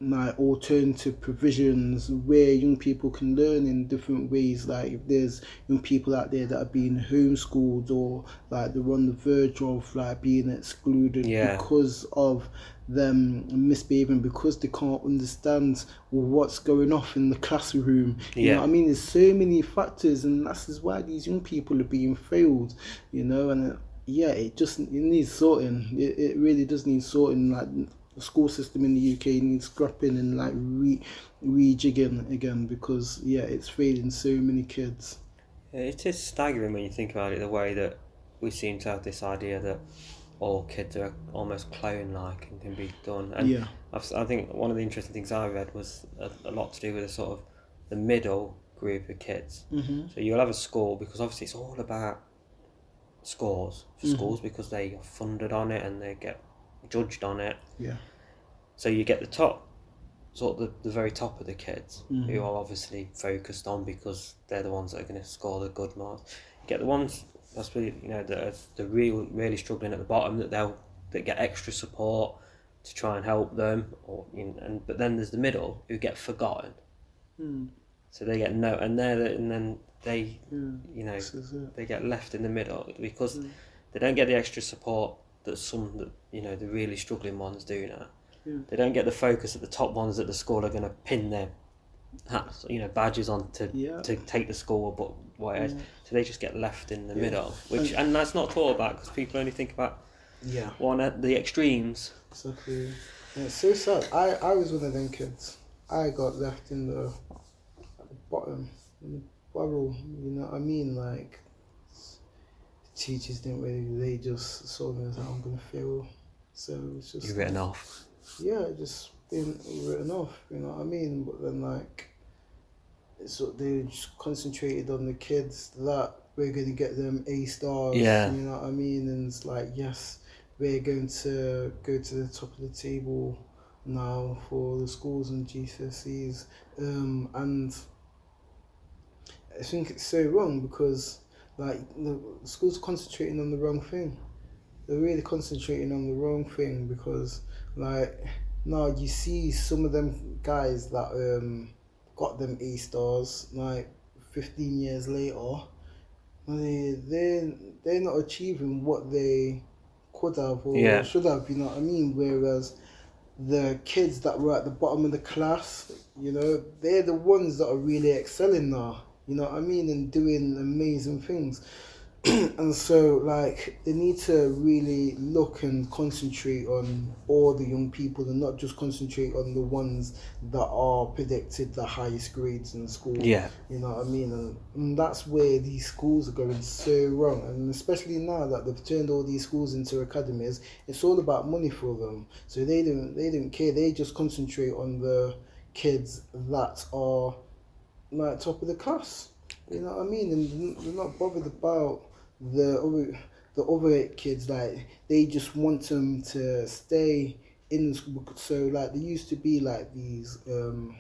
my alternative provisions where young people can learn in different ways. Like if there's young people out there that are being homeschooled or like they're on the verge of like being excluded Yeah. because of them misbehaving because they can't understand what's going off in the classroom. You Yeah. know what I mean? There's so many factors and that's is why these young people are being failed, you know, and uh, yeah, it just it needs sorting. It, it really does need sorting. Like the school system in the UK needs scrapping and like re rejigging again because yeah, it's failing so many kids. It is staggering when you think about it, the way that we seem to have this idea that all kids are almost clone-like and can be done. And Yeah. I've, I think one of the interesting things I read was a, a lot to do with the sort of the middle group of kids. hmm So you'll have a school because obviously it's all about scores for Mhm. schools because they are funded on it and they get judged on it. Yeah. So you get the top, sort of the, the very top of the kids Mhm. who are obviously focused on because they're the ones that are going to score the good marks. You get the ones that's really you know that the real really struggling at the bottom that they'll that get extra support to try and help them or you know, and but then there's the middle who get forgotten. Mm. So they get no and they're and then they Yeah. you know This is it. they get left in the middle because Mm. they don't get the extra support that some that you know the really struggling ones do now. Yeah. They don't get the focus that the top ones at the school are going to pin their hats, you know, badges on to Yeah. to take the score, but whatever. Yeah. Mm. So they just get left in the Yeah. middle, which and that's not thought about because people only think about Yeah. one at the extremes. Exactly. Yeah, it's so sad. I, I was one of them kids. I got left in the, at the bottom, in the barrel. You know what I mean? Like, teachers didn't really. They just saw me as I'm gonna fail. So it's just You're written off. yeah, just being written off. You know what I mean? But then like, so they just concentrated on the kids that we're gonna get them A stars. Yeah. You know what I mean? And it's like yes, we're going to go to the top of the table now for the schools and GCSEs. Um, and I think it's so wrong because like the schools concentrating on the wrong thing. They're really concentrating on the wrong thing because like now you see some of them guys that um got them A stars like fifteen years later they they they're not achieving what they could have or Yeah. should have, you know what I mean? Whereas the kids that were at the bottom of the class, you know, they're the ones that are really excelling now, you know what I mean, and doing amazing things. and so, like, they need to really look and concentrate on all the young people and not just concentrate on the ones that are predicted the highest grades in school. Yeah. You know what I mean? And, and that's where these schools are going so wrong. And especially now that they've turned all these schools into academies, it's all about money for them. So they don't they don't care. They just concentrate on the kids that are like top of the class. You know what I mean? And they're not bothered about the other the other kids like they just want them to stay in the school. So like there used to be like these um,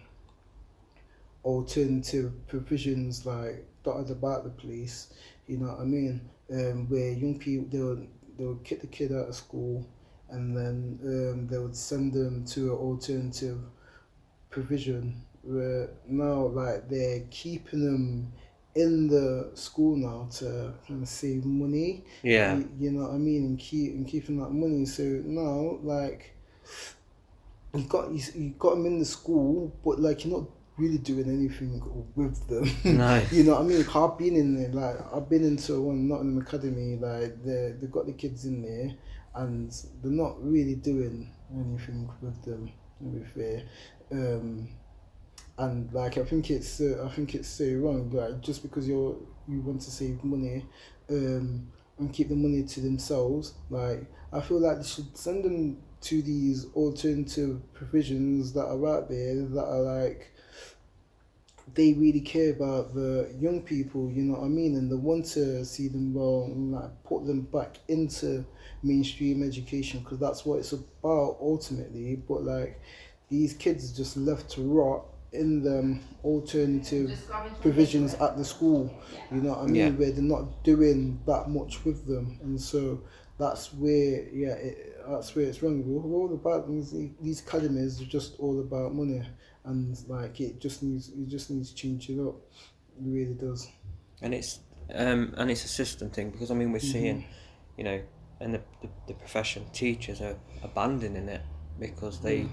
alternative provisions like dotted about the place. You know what I mean? Um, where young people they would they would kick the kid out of school, and then um, they would send them to an alternative provision. Where now like they're keeping them in the school now to kind of save money. Yeah. You, you know what I mean? And keep and keeping that money. So now like you got you, you got them in the school, but like you're not really doing anything with them. No. you know what I mean? I've been in there, like I've been into one not Nottingham Academy, like they they got the kids in there, and they're not really doing anything with them. To be fair, um, and like I think it's uh, I think it's so wrong. Like just because you're you want to save money, um, and keep the money to themselves, like I feel like they should send them to these alternative provisions that are out there that are like they really care about the young people, you know what I mean, and they want to see them well and like put them back into mainstream education because that's what it's about ultimately. But like these kids are just left to rot in them alternative provisions at the school, you know what I mean, Yeah. where they're not doing that much with them, and so that's where yeah, it, that's where it's wrong. We're all about these these academies are just all about money, and like it just needs it just needs changing up. It really does. and it's um, and it's a system thing because I mean we're seeing, Mm-hmm. you know, and the, the, the profession teachers are abandoning it because they, Mm.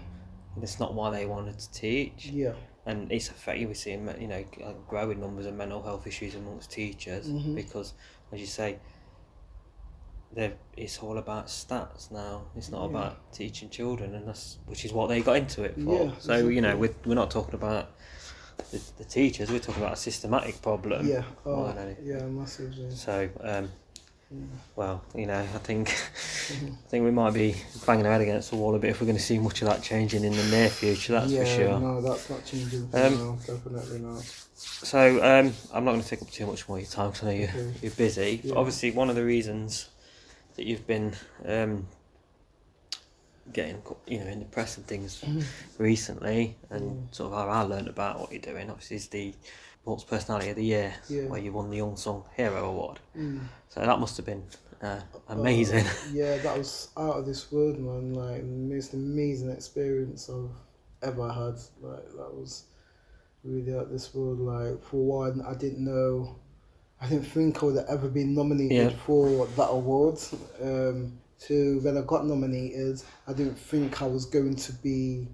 It's not why they wanted to teach, Yeah. and it's affecting. We're seeing you know growing numbers of mental health issues amongst teachers Mhm. because, as you say, it's all about stats now. It's not Yeah. about teaching children, and that's which is what they got into it for. Yeah, so you know we're we're not talking about. The, the teachers, we're talking about a systematic problem. yeah. Oh, yeah. Massively. So, um. Well, you know, I think I think we might be banging our head against the wall a bit if we're going to see much of that changing in the near future. That's yeah, for sure. No, that's not changing. Um, now, definitely not. So, um, I'm not going to take up too much more of your time because I know you're, Okay. you're busy. But Yeah. obviously, one of the reasons that you've been um, getting, you know, in the press and things recently, and Mm. sort of how I learned about what you're doing, obviously, is the Sports Personality of the Year, Yeah. where you won the Unsung Hero Award. Mm. So that must have been uh, amazing. Uh, yeah, that was out of this world, man. Like the most amazing experience I've ever had. Like that was really out of this world. Like for one, I didn't know, I didn't think I would have ever been nominated Yeah. for that award. Um, two, when I got nominated, I didn't think I was going to be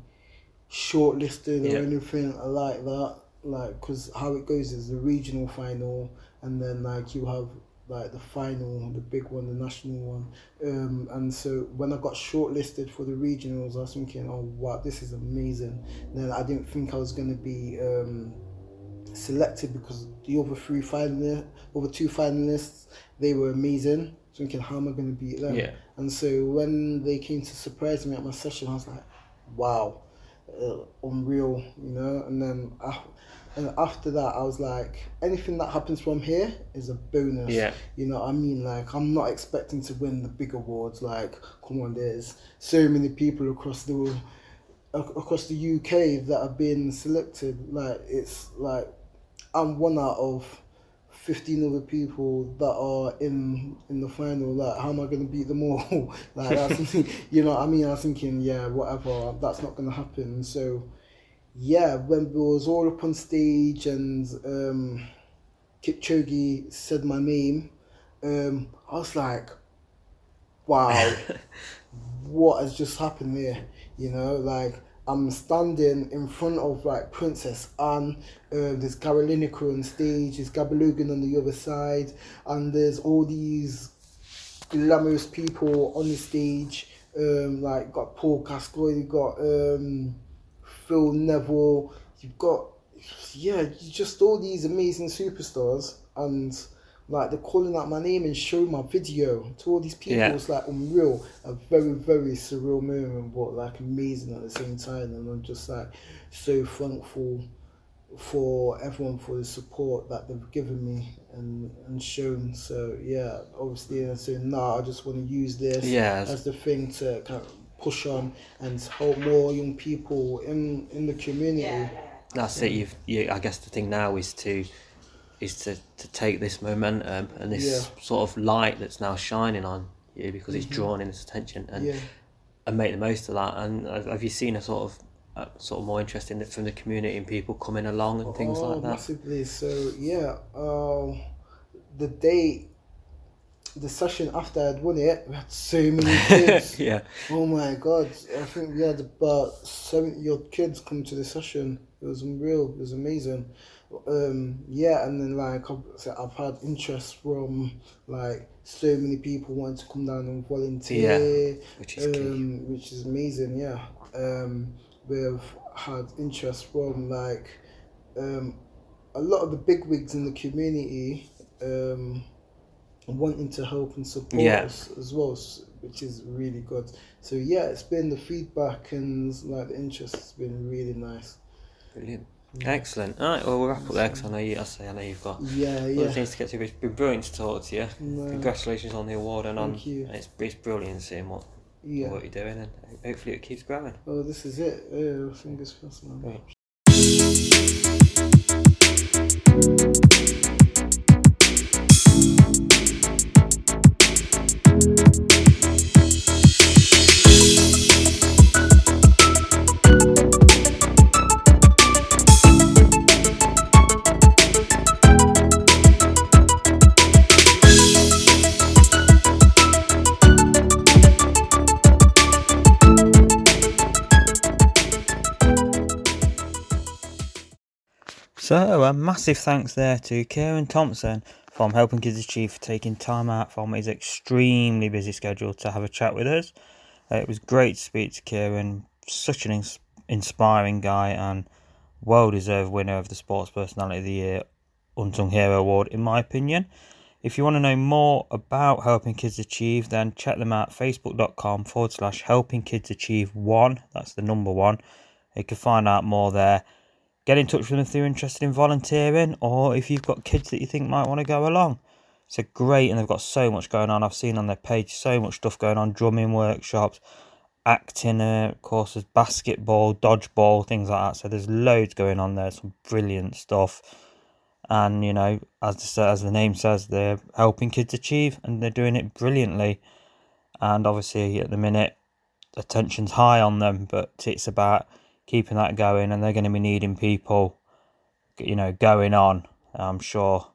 shortlisted Yeah. or anything like that. Like, cause how it goes is the regional final, and then like you have like the final, the big one, the national one. Um, and so when I got shortlisted for the regionals, I was thinking, oh wow, this is amazing. then I didn't think I was gonna be um, selected because the other three finalists, other two finalists, they were amazing. Thinking, how am I gonna beat them? Yeah. And so when they came to surprise me at my session, I was like, wow, uh, unreal, you know. And then I, and after that, I was like, anything that happens from here is a bonus. Yeah. You know, what I mean, like I'm not expecting to win the big awards. Like, come on, there's so many people across the across the UK that have been selected. Like, it's like I'm one out of. 15 other people that are in in the final like how am i going to beat them all? Like that's you know what i mean? I was thinking yeah whatever that's not going to happen. So yeah when we was all up on stage and um kipchoge said my name um i was like wow what has just happened there you know like I'm standing in front of like Princess Anne. Um, there's Lineker on stage. There's Gabby Logan on the other side, and there's all these glamorous people on the stage. Um, like got Paul Gascoigne, you got um, Phil Neville. You've got yeah, just all these amazing superstars, and like they're calling out my name and showing my video to all these people. Yeah. It's like unreal, a very very surreal moment, but like amazing at the same time. And I'm just like so thankful for everyone for the support that they've given me and and shown. So yeah, obviously, and so now I just want to use this Yeah. as the thing to kind of push on and help more young people in in the community. That's it. You've, you, I guess the thing now is to, is to, to take this momentum and this Yeah. sort of light that's now shining on you because it's drawing in this attention and Yeah. and make the most of that. And have have you seen a sort of, uh, sort of more interest in from the community and people coming along and things oh, like that? massively. So yeah, um, the day, the session after I'd won it, we had so many kids. yeah, Oh my god! I think we had about seventy odd kids come to the session. It was unreal. It was amazing. Um, yeah, and then like I've, I've had interest from like so many people wanting to come down and volunteer. which is um, which is amazing. Yeah, um, we've had interest from like um, a lot of the big wigs in the community um, wanting to help and support Yeah. us as well, which is really good. So yeah, it's been the feedback and like the interest has been really nice. Brilliant. Excellent. All right, well, we'll wrap up there 'cause I know you. I say I know you've got Yeah, other yeah. things to get to. But it's been brilliant to talk to you. No, Congratulations on the award and on. You. and It's it's brilliant seeing what yeah. what you're doing and hopefully it keeps growing. Oh, this is it. Uh, fingers crossed, man. Right. So, a massive thanks there to Kieran Thompson from Helping Kids Achieve for taking time out from his extremely busy schedule to have a chat with us. Uh, it was great to speak to Kieran, such an ins- inspiring guy and well deserved winner of the Sports Personality of the Year Unsung Hero Award, in my opinion. If you want to know more about Helping Kids Achieve, then check them out facebook.com forward slash Helping Kids Achieve 1. That's the number one. You can find out more there get in touch with them if they're interested in volunteering or if you've got kids that you think might want to go along. It's a great and they've got so much going on. I've seen on their page so much stuff going on, drumming workshops, acting uh, courses, basketball, dodgeball, things like that. So there's loads going on there, some brilliant stuff. And you know, as the, as the name says, they're helping kids achieve and they're doing it brilliantly. And obviously at the minute attention's high on them, but it's about keeping that going, and they're going to be needing people, you know, going on. I'm sure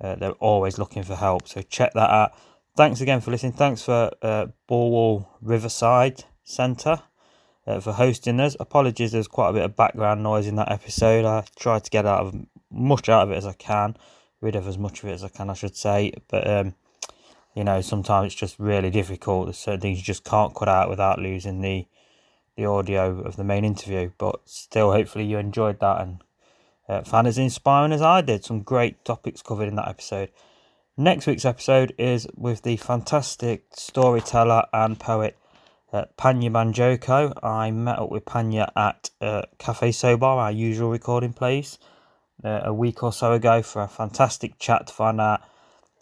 uh, they're always looking for help. So check that out. Thanks again for listening. Thanks for uh, Bulwell Riverside Centre uh, for hosting us. Apologies, there's quite a bit of background noise in that episode. I tried to get out of much out of it as I can, rid of as much of it as I can, I should say. But um, you know, sometimes it's just really difficult. There's certain things you just can't cut out without losing the the audio of the main interview. But still, hopefully, you enjoyed that and uh, found as inspiring as I did. Some great topics covered in that episode. Next week's episode is with the fantastic storyteller and poet uh, Panya Banjoko. I met up with Panya at uh, Cafe Sobar, our usual recording place, uh, a week or so ago for a fantastic chat to find out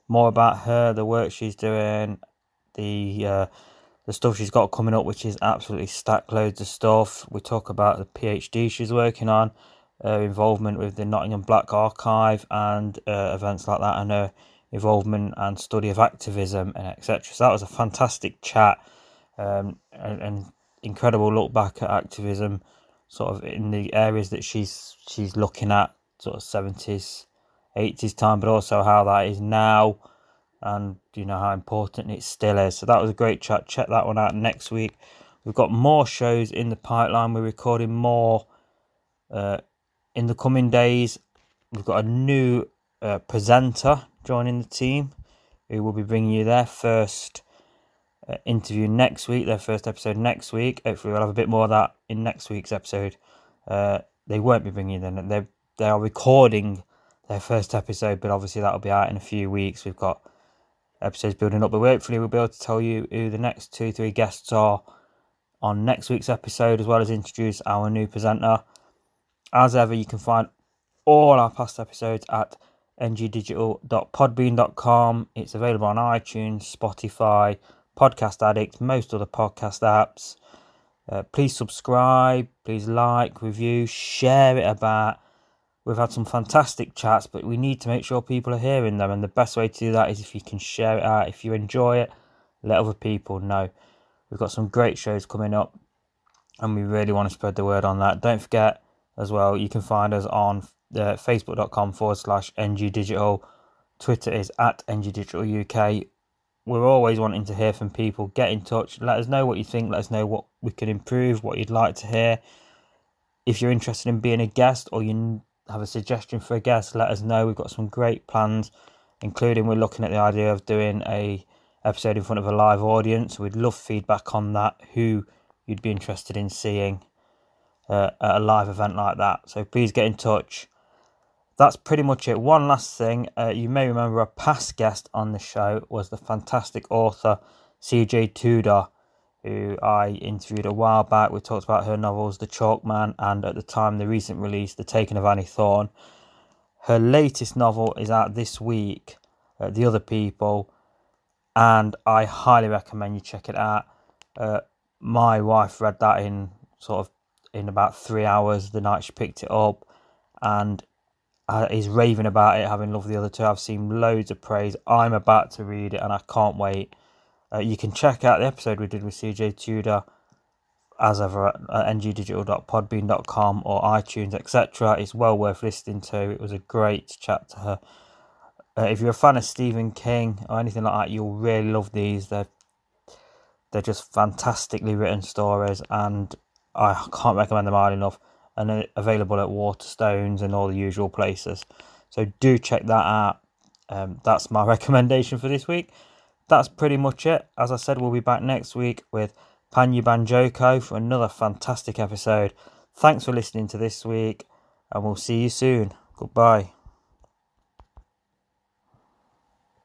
more about her, the work she's doing, the uh, the stuff she's got coming up, which is absolutely stacked loads of stuff. We talk about the PhD she's working on, her involvement with the Nottingham Black Archive and uh, events like that, and her involvement and study of activism and etc. So that was a fantastic chat um, and, and incredible look back at activism, sort of in the areas that she's she's looking at, sort of seventies, eighties time, but also how that is now and you know how important it still is. So that was a great chat. Check that one out next week. We've got more shows in the pipeline. We're recording more uh, in the coming days. We've got a new uh, presenter joining the team who will be bringing you their first uh, interview next week, their first episode next week. Hopefully, we'll have a bit more of that in next week's episode. Uh, they won't be bringing them. They they are recording their first episode, but obviously that'll be out in a few weeks. We've got episodes building up, but hopefully we'll be able to tell you who the next two, three guests are on next week's episode, as well as introduce our new presenter. As ever, you can find all our past episodes at ngdigital.podbean.com. It's available on iTunes, Spotify, Podcast Addict, most other podcast apps. Uh, please subscribe, please like, review, share it about. We've had some fantastic chats, but we need to make sure people are hearing them. And the best way to do that is if you can share it out. If you enjoy it, let other people know. We've got some great shows coming up, and we really want to spread the word on that. Don't forget as well, you can find us on uh, facebook.com forward slash ngdigital. Twitter is at ngdigitaluk. We're always wanting to hear from people. Get in touch. Let us know what you think. Let us know what we can improve, what you'd like to hear. If you're interested in being a guest or you have a suggestion for a guest, let us know. We've got some great plans, including we're looking at the idea of doing a episode in front of a live audience. We'd love feedback on that. Who you'd be interested in seeing uh, at a live event like that. So please get in touch. That's pretty much it. One last thing, uh, you may remember a past guest on the show was the fantastic author CJ Tudor, who I interviewed a while back. We talked about her novels, The Chalk Man, and at the time, the recent release, The Taking of Annie Thorne. Her latest novel is out this week, uh, The Other People, and I highly recommend you check it out. Uh, my wife read that in sort of in about three hours the night she picked it up, and uh, is raving about it, having loved the other two. I've seen loads of praise. I'm about to read it, and I can't wait. Uh, you can check out the episode we did with CJ Tudor as ever at ngdigital.podbean.com or iTunes, etc. It's well worth listening to. It was a great chat to her. Uh, if you're a fan of Stephen King or anything like that, you'll really love these. They're they're just fantastically written stories, and I can't recommend them highly enough. And they're available at Waterstones and all the usual places. So do check that out. Um, that's my recommendation for this week. That's pretty much it. As I said, we'll be back next week with Panya Banjoko for another fantastic episode. Thanks for listening to this week, and we'll see you soon. Goodbye.